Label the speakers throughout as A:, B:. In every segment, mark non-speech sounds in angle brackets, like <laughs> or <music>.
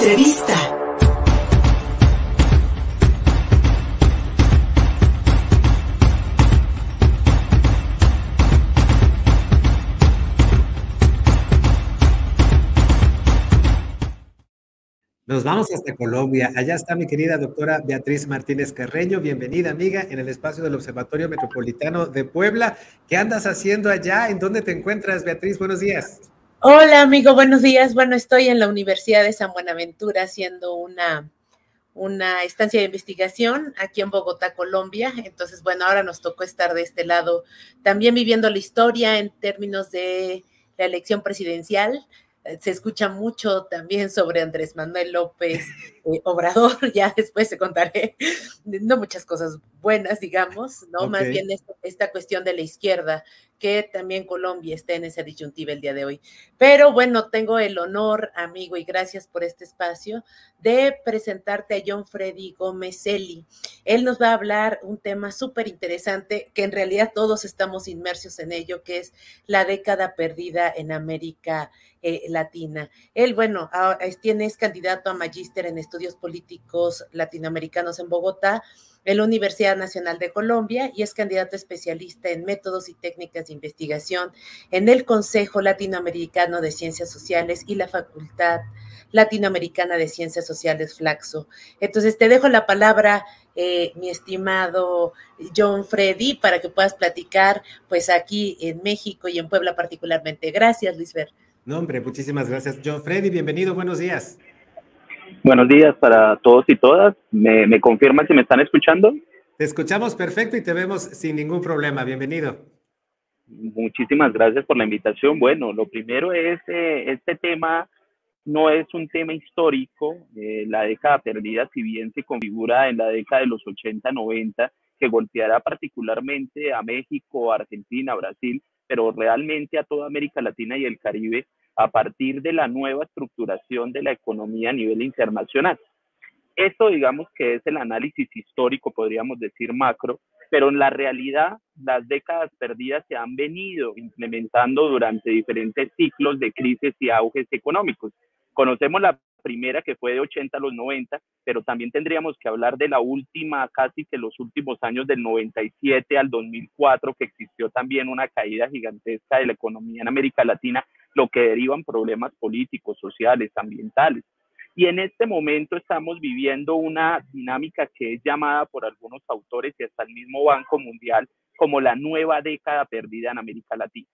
A: Entrevista.
B: Nos vamos hasta Colombia. Allá está mi querida doctora Beatriz Martínez Carreño. Bienvenida, amiga, en el espacio del Observatorio Metropolitano de Puebla. ¿Qué andas haciendo allá? ¿En dónde te encuentras, Beatriz? Buenos días.
C: Hola, amigo, buenos días. Bueno, estoy en la Universidad de San Buenaventura haciendo una, una estancia de investigación aquí en Bogotá, Colombia. Entonces, bueno, ahora nos tocó estar de este lado también viviendo la historia en términos de la elección presidencial se escucha mucho también sobre Andrés Manuel López eh, Obrador, <laughs> ya después se contaré, no muchas cosas buenas, digamos, ¿no? Más bien esta, cuestión de la izquierda, que también Colombia está en esa disyuntiva el día de hoy. Pero bueno, tengo el honor, amigo, y gracias por este espacio, de presentarte a John Freddy Gómez Eli. Él nos va a hablar un tema súper interesante, que en realidad todos estamos inmersos en ello, que es la década perdida en América eh, Latina. Él, bueno, tiene, es candidato a magíster en estudios políticos latinoamericanos en Bogotá en la Universidad Nacional de Colombia y es candidato especialista en métodos y técnicas de investigación en el Consejo Latinoamericano de Ciencias Sociales y la Facultad Latinoamericana de Ciencias Sociales Flaxo. Entonces, te dejo la palabra, eh, mi estimado John Freddy, para que puedas platicar, pues aquí en México y en Puebla particularmente. Gracias, Luis Ver.
B: No, hombre, muchísimas gracias. John Freddy, bienvenido, buenos días.
D: Buenos días para todos y todas. ¿Me, me confirman si me están escuchando?
B: Te escuchamos perfecto y te vemos sin ningún problema. Bienvenido.
D: Muchísimas gracias por la invitación. Bueno, lo primero es, eh, este tema no es un tema histórico. Eh, la década perdida, si bien se configura en la década de los 80, 90, que golpeará particularmente a México, Argentina, Brasil, pero realmente a toda América Latina y el Caribe, a partir de la nueva estructuración de la economía a nivel internacional. Esto digamos que es el análisis histórico, podríamos decir macro, pero en la realidad las décadas perdidas se han venido implementando durante diferentes ciclos de crisis y auges económicos. Conocemos la primera que fue de 80 a los 90, pero también tendríamos que hablar de la última, casi que los últimos años del 97 al 2004, que existió también una caída gigantesca de la economía en América Latina, lo que derivan problemas políticos, sociales, ambientales. Y en este momento estamos viviendo una dinámica que es llamada por algunos autores y hasta el mismo Banco Mundial como la nueva década perdida en América Latina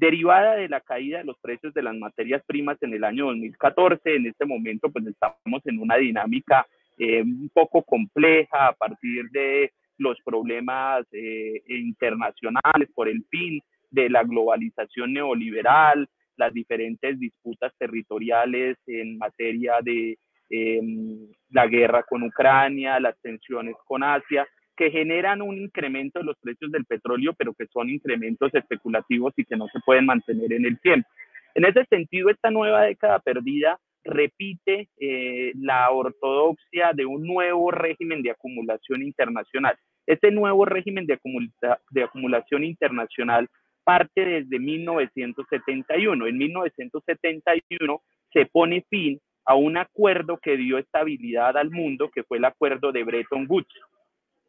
D: derivada de la caída de los precios de las materias primas en el año 2014. En este momento, pues estamos en una dinámica eh, un poco compleja a partir de los problemas eh, internacionales por el fin de la globalización neoliberal, las diferentes disputas territoriales en materia de em, la guerra con Ucrania, las tensiones con Asia, que generan un incremento de los precios del petróleo, pero que son incrementos especulativos y que no se pueden mantener en el tiempo. En ese sentido, esta nueva década perdida repite eh, la ortodoxia de un nuevo régimen de acumulación internacional. Este nuevo régimen de, de acumulación internacional parte desde 1971. En 1971 se pone fin a un acuerdo que dio estabilidad al mundo, que fue el acuerdo de Bretton Woods.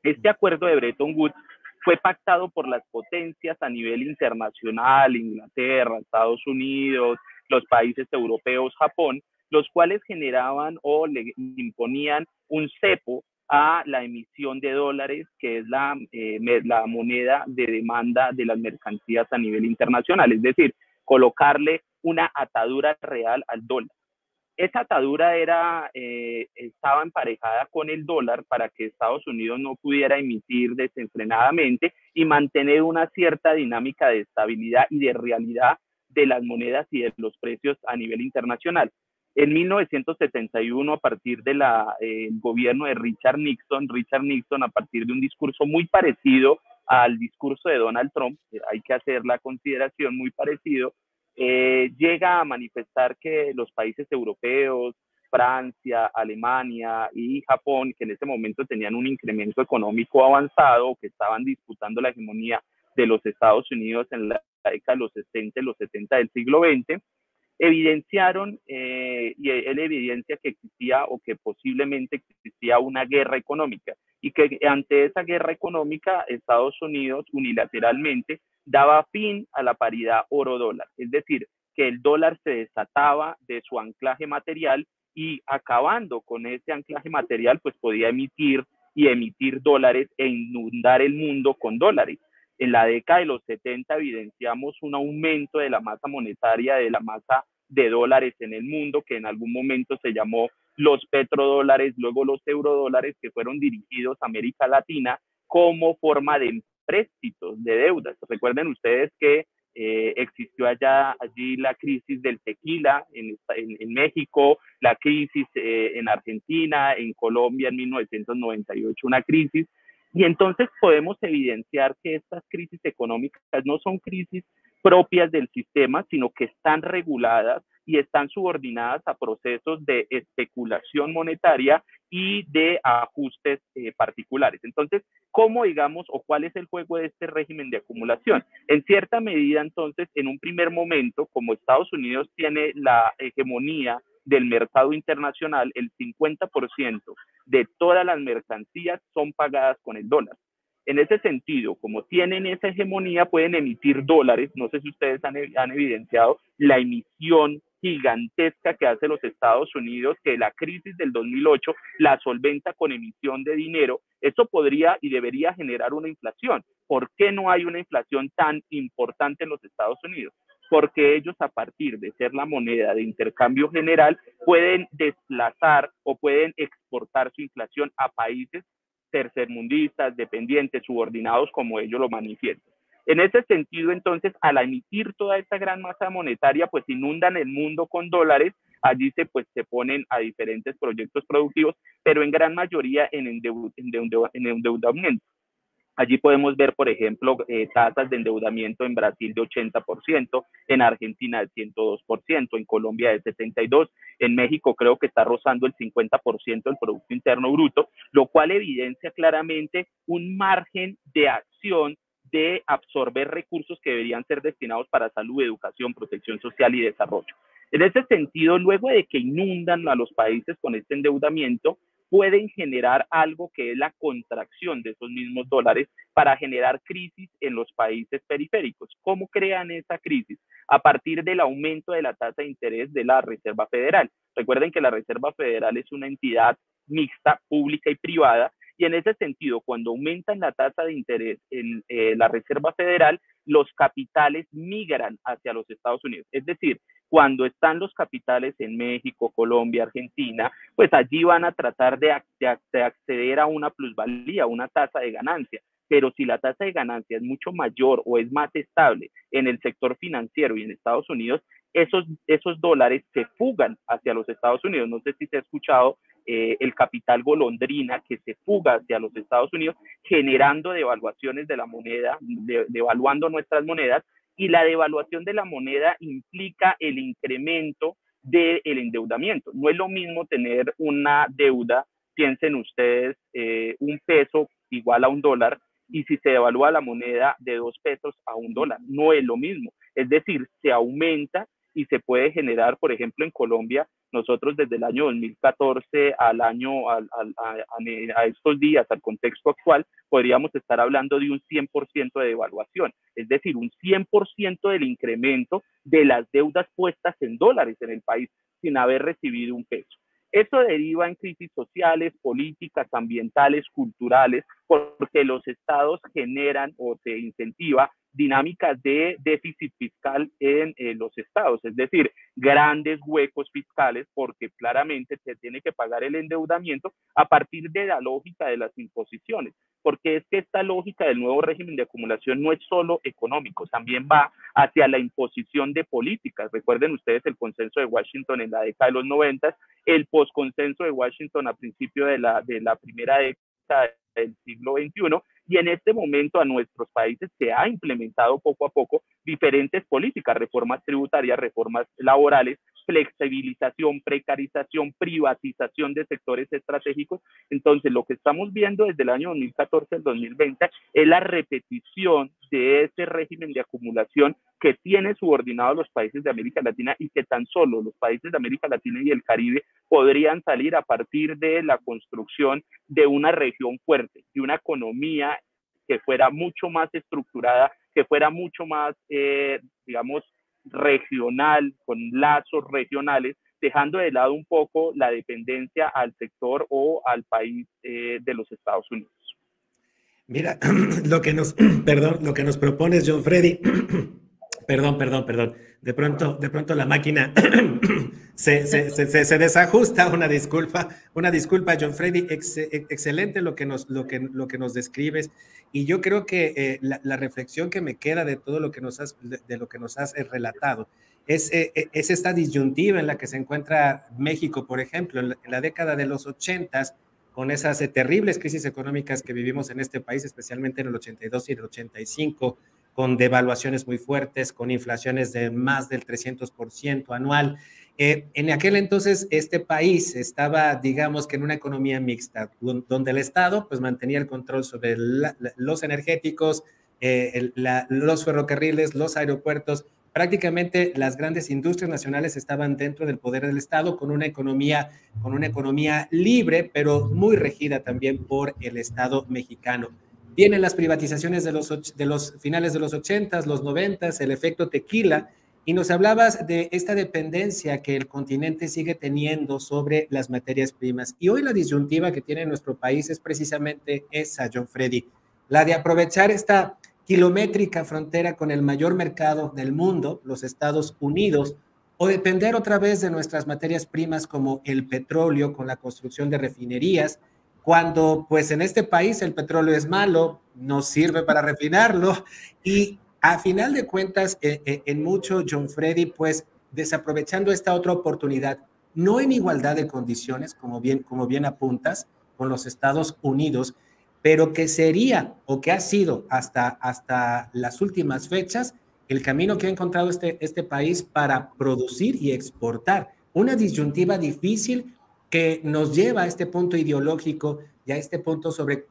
D: Este acuerdo de Bretton Woods fue pactado por las potencias a nivel internacional, Inglaterra, Estados Unidos, los países europeos, Japón, los cuales generaban o le imponían un cepo a la emisión de dólares, que es la, eh, la moneda de demanda de las mercancías a nivel internacional, es decir, colocarle una atadura real al dólar. Esa atadura era, eh, estaba emparejada con el dólar para que Estados Unidos no pudiera emitir desenfrenadamente y mantener una cierta dinámica de estabilidad y de realidad de las monedas y de los precios a nivel internacional. En 1971, a partir del eh, gobierno de Richard Nixon, Richard Nixon, a partir de un discurso muy parecido al discurso de Donald Trump, hay que hacer la consideración muy parecido, eh, llega a manifestar que los países europeos, Francia, Alemania y Japón, que en ese momento tenían un incremento económico avanzado, que estaban disputando la hegemonía de los Estados Unidos en la década de los 60 y los 70 del siglo XX, evidenciaron eh, y él evidencia que existía o que posiblemente existía una guerra económica y que ante esa guerra económica Estados Unidos unilateralmente daba fin a la paridad oro-dólar, es decir, que el dólar se desataba de su anclaje material y acabando con ese anclaje material, pues podía emitir y emitir dólares e inundar el mundo con dólares. En la década de los 70 evidenciamos un aumento de la masa monetaria, de la masa de dólares en el mundo, que en algún momento se llamó los petrodólares, luego los eurodólares, que fueron dirigidos a América Latina como forma de empréstitos, de deudas. Recuerden ustedes que eh, existió allá allí la crisis del tequila en, en, México, la crisis eh, en Argentina, en Colombia en 1998, una crisis. Y entonces podemos evidenciar que estas crisis económicas no son crisis propias del sistema, sino que están reguladas y están subordinadas a procesos de especulación monetaria y de ajustes eh, particulares. Entonces, ¿cómo digamos o cuál es el juego de este régimen de acumulación? En cierta medida, entonces, en un primer momento, como Estados Unidos tiene la hegemonía del mercado internacional, el 50% de todas las mercancías son pagadas con el dólar. En ese sentido, como tienen esa hegemonía, pueden emitir dólares. No sé si ustedes han, evidenciado la emisión gigantesca que hace los Estados Unidos, que la crisis del 2008 la solventa con emisión de dinero, eso podría y debería generar una inflación. ¿Por qué no hay una inflación tan importante en los Estados Unidos? Porque ellos a partir de ser la moneda de intercambio general pueden desplazar o pueden exportar su inflación a países tercermundistas, dependientes, subordinados, como ellos lo manifiestan. En ese sentido, entonces, al emitir toda esta gran masa monetaria, pues inundan el mundo con dólares, allí se, pues, se ponen a diferentes proyectos productivos, pero en gran mayoría en, endeudamiento. Allí podemos ver, por ejemplo, eh, tasas de endeudamiento en Brasil de 80%, en Argentina de 102%, en Colombia de 72%, en México creo que está rozando el 50% del Producto Interno Bruto, lo cual evidencia claramente un margen de acción de absorber recursos que deberían ser destinados para salud, educación, protección social y desarrollo. En ese sentido, luego de que inundan a los países con este endeudamiento, pueden generar algo que es la contracción de esos mismos dólares para generar crisis en los países periféricos. ¿Cómo crean esa crisis? A partir del aumento de la tasa de interés de la Reserva Federal. Recuerden que la Reserva Federal es una entidad mixta, pública y privada, y en ese sentido, cuando aumentan la tasa de interés en eh, la Reserva Federal, los capitales migran hacia los Estados Unidos. Es decir, cuando están los capitales en México, Colombia, Argentina, pues allí van a tratar de, acceder a una plusvalía, una tasa de ganancia. Pero si la tasa de ganancia es mucho mayor o es más estable en el sector financiero y en Estados Unidos, esos, esos dólares se fugan hacia los Estados Unidos. No sé si se ha escuchado eh, el capital golondrina que se fuga hacia los Estados Unidos, generando devaluaciones de la moneda, devaluando nuestras monedas, y la devaluación de la moneda implica el incremento del endeudamiento. No es lo mismo tener una deuda, piensen ustedes, eh, un peso igual a un dólar, y si se devalúa la moneda de dos pesos a un dólar, no es lo mismo. Es decir, se aumenta y se puede generar, por ejemplo, en Colombia, nosotros desde el año 2014 al año, a, a, estos días, al contexto actual, podríamos estar hablando de un 100% de devaluación, es decir, un 100% del incremento de las deudas puestas en dólares en el país sin haber recibido un peso. Eso deriva en crisis sociales, políticas, ambientales, culturales, porque los estados generan o se incentiva dinámicas de déficit fiscal en los estados, es decir, grandes huecos fiscales porque claramente se tiene que pagar el endeudamiento a partir de la lógica de las imposiciones, porque es que esta lógica del nuevo régimen de acumulación no es solo económico, también va hacia la imposición de políticas. Recuerden ustedes el consenso de Washington en la década de los 90, el posconsenso de Washington a principio de la, de la primera década del siglo XXI y en este momento a nuestros países se ha implementado poco a poco diferentes políticas, reformas tributarias, reformas laborales, flexibilización, precarización, privatización de sectores estratégicos. Entonces, lo que estamos viendo desde el año 2014 al 2020 es la repetición de ese régimen de acumulación que tiene subordinado los países de América Latina y que tan solo los países de América Latina y el Caribe podrían salir a partir de la construcción de una región fuerte, de una economía que fuera mucho más estructurada, que fuera mucho más, eh, digamos, regional, con lazos regionales, dejando de lado un poco la dependencia al sector o al país eh, de los Estados Unidos.
B: Mira, <clears throat> lo que nos, <clears throat> perdón, lo que nos propones, John Freddy, <clears throat> perdón, perdón, perdón, de pronto, de pronto la máquina se, se, desajusta, una disculpa, una disculpa, John Freddy, excelente lo que, nos, lo, que, lo que nos describes, y yo creo que eh, la, reflexión que me queda de todo lo que nos has, de, lo que nos has eh, relatado, es, es, esta disyuntiva en la que se encuentra México, por ejemplo, en la, década de los ochentas, con esas eh, terribles crisis económicas que vivimos en este país, especialmente en el 82 y el 85, con devaluaciones muy fuertes, con inflaciones de más del 300% anual. Eh, en aquel entonces este país estaba, digamos que en una economía mixta, donde el Estado pues mantenía el control sobre los energéticos, eh, los ferrocarriles, los aeropuertos, prácticamente las grandes industrias nacionales estaban dentro del poder del Estado con una economía, con una economía libre, pero muy regida también por el Estado mexicano. Vienen las privatizaciones de los, de los finales de los 80, los 90, el efecto tequila, y nos hablabas de esta dependencia que el continente sigue teniendo sobre las materias primas. Y hoy la disyuntiva que tiene nuestro país es precisamente esa, John Freddy, la de aprovechar esta kilométrica frontera con el mayor mercado del mundo, los Estados Unidos, o depender otra vez de nuestras materias primas como el petróleo con la construcción de refinerías, cuando pues en este país el petróleo es malo, no sirve para refinarlo y a final de cuentas eh, eh, en mucho John Freddy pues desaprovechando esta otra oportunidad, no en igualdad de condiciones como bien, como bien apuntas con los Estados Unidos, pero que sería o que ha sido hasta, hasta las últimas fechas el camino que ha encontrado este, este país para producir y exportar. Una disyuntiva difícil que nos lleva a este punto ideológico y a este punto sobre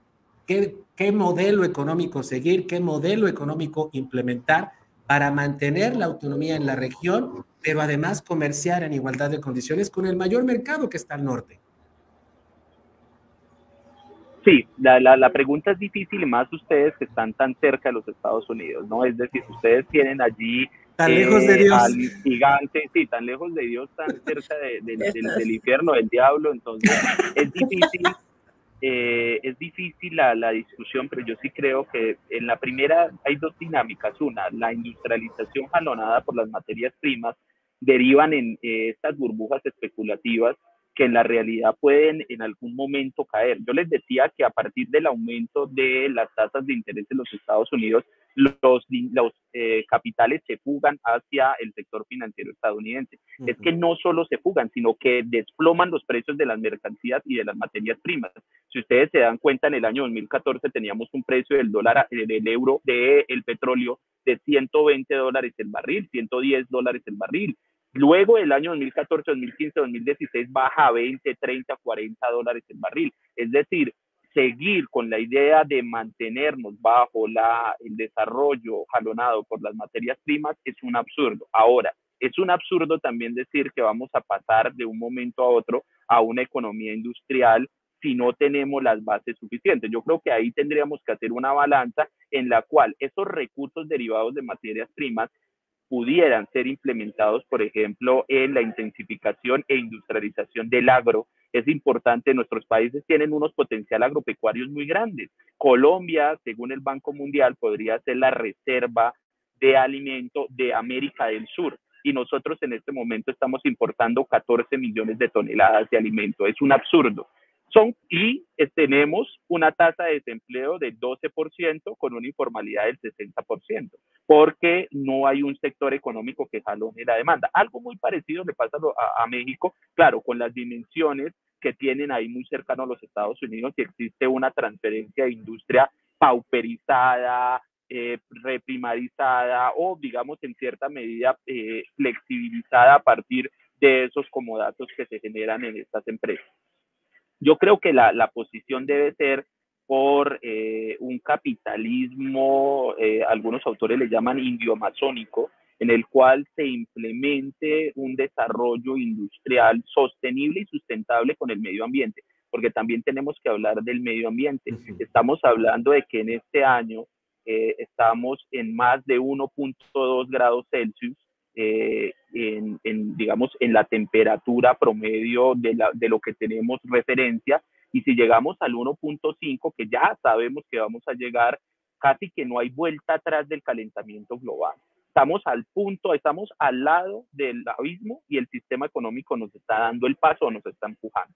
B: qué, qué modelo económico seguir, qué modelo económico implementar para mantener la autonomía en la región, pero además comerciar en igualdad de condiciones con el mayor mercado que está al norte.
D: Sí, la, la, la, pregunta es difícil y más ustedes que están tan cerca de los Estados Unidos, ¿no? Es decir, ustedes tienen allí
B: tan lejos de eh, Dios. al
D: gigante, sí, tan lejos de Dios, tan cerca de, del, infierno, del diablo, entonces es difícil, eh, es difícil la, discusión, pero yo sí creo que en la primera hay dos dinámicas, una, la industrialización jalonada por las materias primas derivan en eh, estas burbujas especulativas que en la realidad pueden en algún momento caer. Yo les decía que a partir del aumento de las tasas de interés en los Estados Unidos, los, los eh, capitales se fugan hacia el sector financiero estadounidense. Es que no solo se fugan, sino que desploman los precios de las mercancías y de las materias primas. Si ustedes se dan cuenta, en el año 2014 teníamos un precio del dólar, del euro, del el petróleo de 120 dólares el barril, 110 dólares el barril. Luego del año 2014, 2015, 2016 baja a 20, 30, 40 dólares el barril. Es decir, seguir con la idea de mantenernos bajo el desarrollo jalonado por las materias primas es un absurdo. Ahora, es un absurdo también decir que vamos a pasar de un momento a otro a una economía industrial si no tenemos las bases suficientes. Yo creo que ahí tendríamos que hacer una balanza en la cual esos recursos derivados de materias primas pudieran ser implementados, por ejemplo, en la intensificación e industrialización del agro. Es importante, nuestros países tienen unos potenciales agropecuarios muy grandes. Colombia, según el Banco Mundial, podría ser la reserva de alimento de América del Sur y nosotros en este momento estamos importando 14 millones de toneladas de alimento. Es un absurdo son y tenemos una tasa de desempleo de 12% con una informalidad del 60%, porque no hay un sector económico que jalone la demanda. Algo muy parecido le pasa a, a México, claro, con las dimensiones que tienen ahí muy cercano a los Estados Unidos y existe una transferencia de industria pauperizada, eh, reprimarizada o, digamos, en cierta medida eh, flexibilizada a partir de esos comodatos que se generan en estas empresas. Yo creo que la, la posición debe ser por eh, un capitalismo, eh, algunos autores le llaman indio-amazónico, en el cual se implemente un desarrollo industrial sostenible y sustentable con el medio ambiente, porque también tenemos que hablar del medio ambiente. Estamos hablando de que en este año eh, estamos en más de 1.2 grados Celsius en, digamos, en la temperatura promedio de, la, de lo que tenemos referencia y si llegamos al 1.5, que ya sabemos que vamos a llegar, casi que no hay vuelta atrás del calentamiento global. Estamos al punto, estamos al lado del abismo y el sistema económico nos está dando el paso, nos está empujando.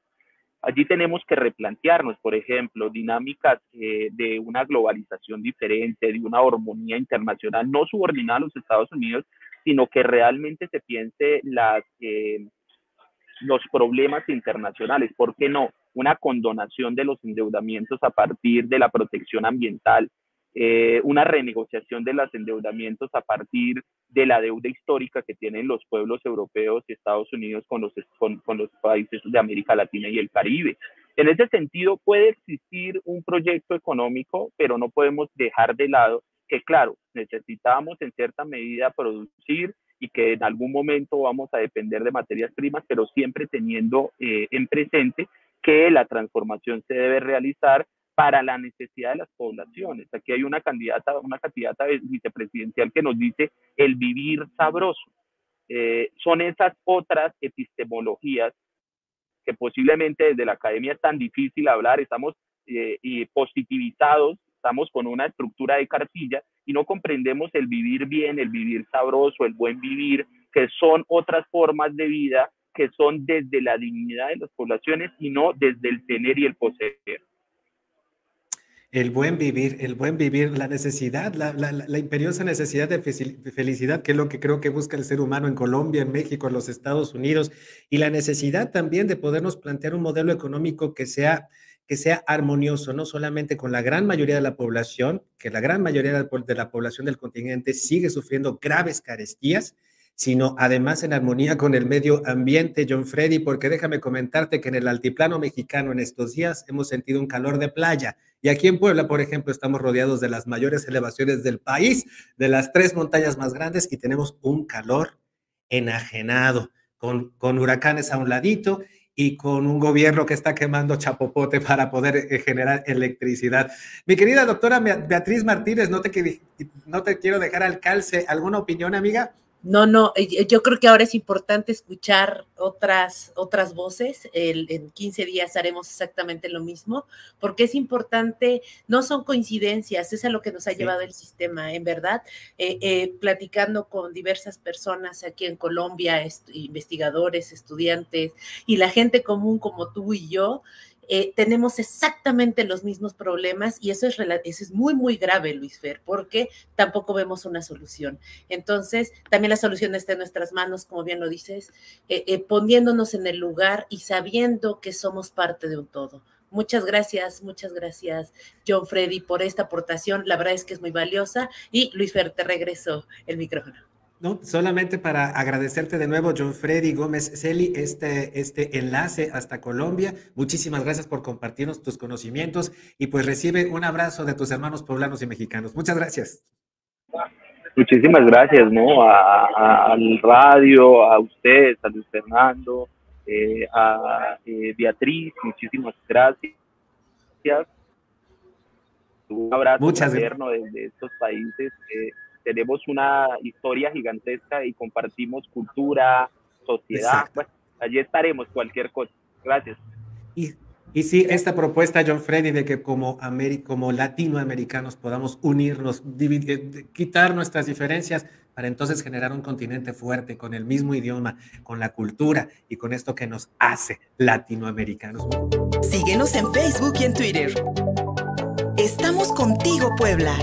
D: Allí tenemos que replantearnos, por ejemplo, dinámicas eh, de una globalización diferente, de una armonía internacional, no subordinada a los Estados Unidos, sino que realmente se piense las, eh, los problemas internacionales. ¿Por qué no? una condonación de los endeudamientos a partir de la protección ambiental, eh, una renegociación de los endeudamientos a partir de la deuda histórica que tienen los pueblos europeos y Estados Unidos con los, con, los países de América Latina y el Caribe. En ese sentido, puede existir un proyecto económico, pero no podemos dejar de lado que, claro, necesitamos en cierta medida producir y que en algún momento vamos a depender de materias primas, pero siempre teniendo eh, en presente que la transformación se debe realizar para la necesidad de las poblaciones. Aquí hay una candidata, una candidata vicepresidencial que nos dice el vivir sabroso. Eh, son esas otras epistemologías que posiblemente desde la academia es tan difícil hablar, estamos eh, positivizados, estamos con una estructura de cartilla y no comprendemos el vivir bien, el vivir sabroso, el buen vivir, que son otras formas de vida que son desde la dignidad de las poblaciones y no desde el tener y el poseer.
B: El buen vivir, el buen vivir, la necesidad, la, la, imperiosa necesidad de felicidad, que es lo que creo que busca el ser humano en Colombia, en México, en los Estados Unidos, y la necesidad también de podernos plantear un modelo económico que sea, que sea armonioso, no solamente con la gran mayoría de la población, que la gran mayoría de la población del continente sigue sufriendo graves carestías, sino además en armonía con el medio ambiente, John Freddy, porque déjame comentarte que en el altiplano mexicano en estos días hemos sentido un calor de playa. Y aquí en Puebla, por ejemplo, estamos rodeados de las mayores elevaciones del país, de las tres montañas más grandes, y tenemos un calor enajenado, con, con huracanes a un ladito y con un gobierno que está quemando chapopote para poder eh, generar electricidad. Mi querida doctora Beatriz Martínez, no te, no te quiero dejar al calce. ¿Alguna opinión, amiga?
C: No, no, eh, yo creo que ahora es importante escuchar otras, otras voces. en 15 días haremos exactamente lo mismo, porque es importante, no son coincidencias, es a lo que nos ha llevado el sistema, en verdad. Eh, eh, platicando con diversas personas aquí en Colombia, investigadores, estudiantes y la gente común como tú y yo, eh, tenemos exactamente los mismos problemas y eso es, eso es muy, muy grave, Luis Fer, porque tampoco vemos una solución. Entonces, también la solución está en nuestras manos, como bien lo dices, eh, eh, poniéndonos en el lugar y sabiendo que somos parte de un todo. Muchas gracias, muchas gracias, John Freddy, por esta aportación. La verdad es que es muy valiosa. Y Luis Fer, te regreso el micrófono.
B: No, solamente para agradecerte de nuevo, John Freddy Gómez Celi, este, este enlace hasta Colombia. Muchísimas gracias por compartirnos tus conocimientos y pues recibe un abrazo de tus hermanos poblanos y mexicanos. Muchas gracias.
D: Muchísimas gracias, ¿no? al radio, a ustedes, a Luis Fernando, eh, a eh, Beatriz, muchísimas gracias. Un abrazo Muchas desde estos países. Eh, tenemos una historia gigantesca y compartimos cultura, sociedad. Allí estaremos, cualquier cosa. Gracias.
B: Y, y sí, esta propuesta, John Freddy, de que como, como latinoamericanos podamos unirnos, dividir, quitar nuestras diferencias para entonces generar un continente fuerte con el mismo idioma, con la cultura y con esto que nos hace latinoamericanos.
A: Síguenos en Facebook y en Twitter. Estamos contigo, Puebla.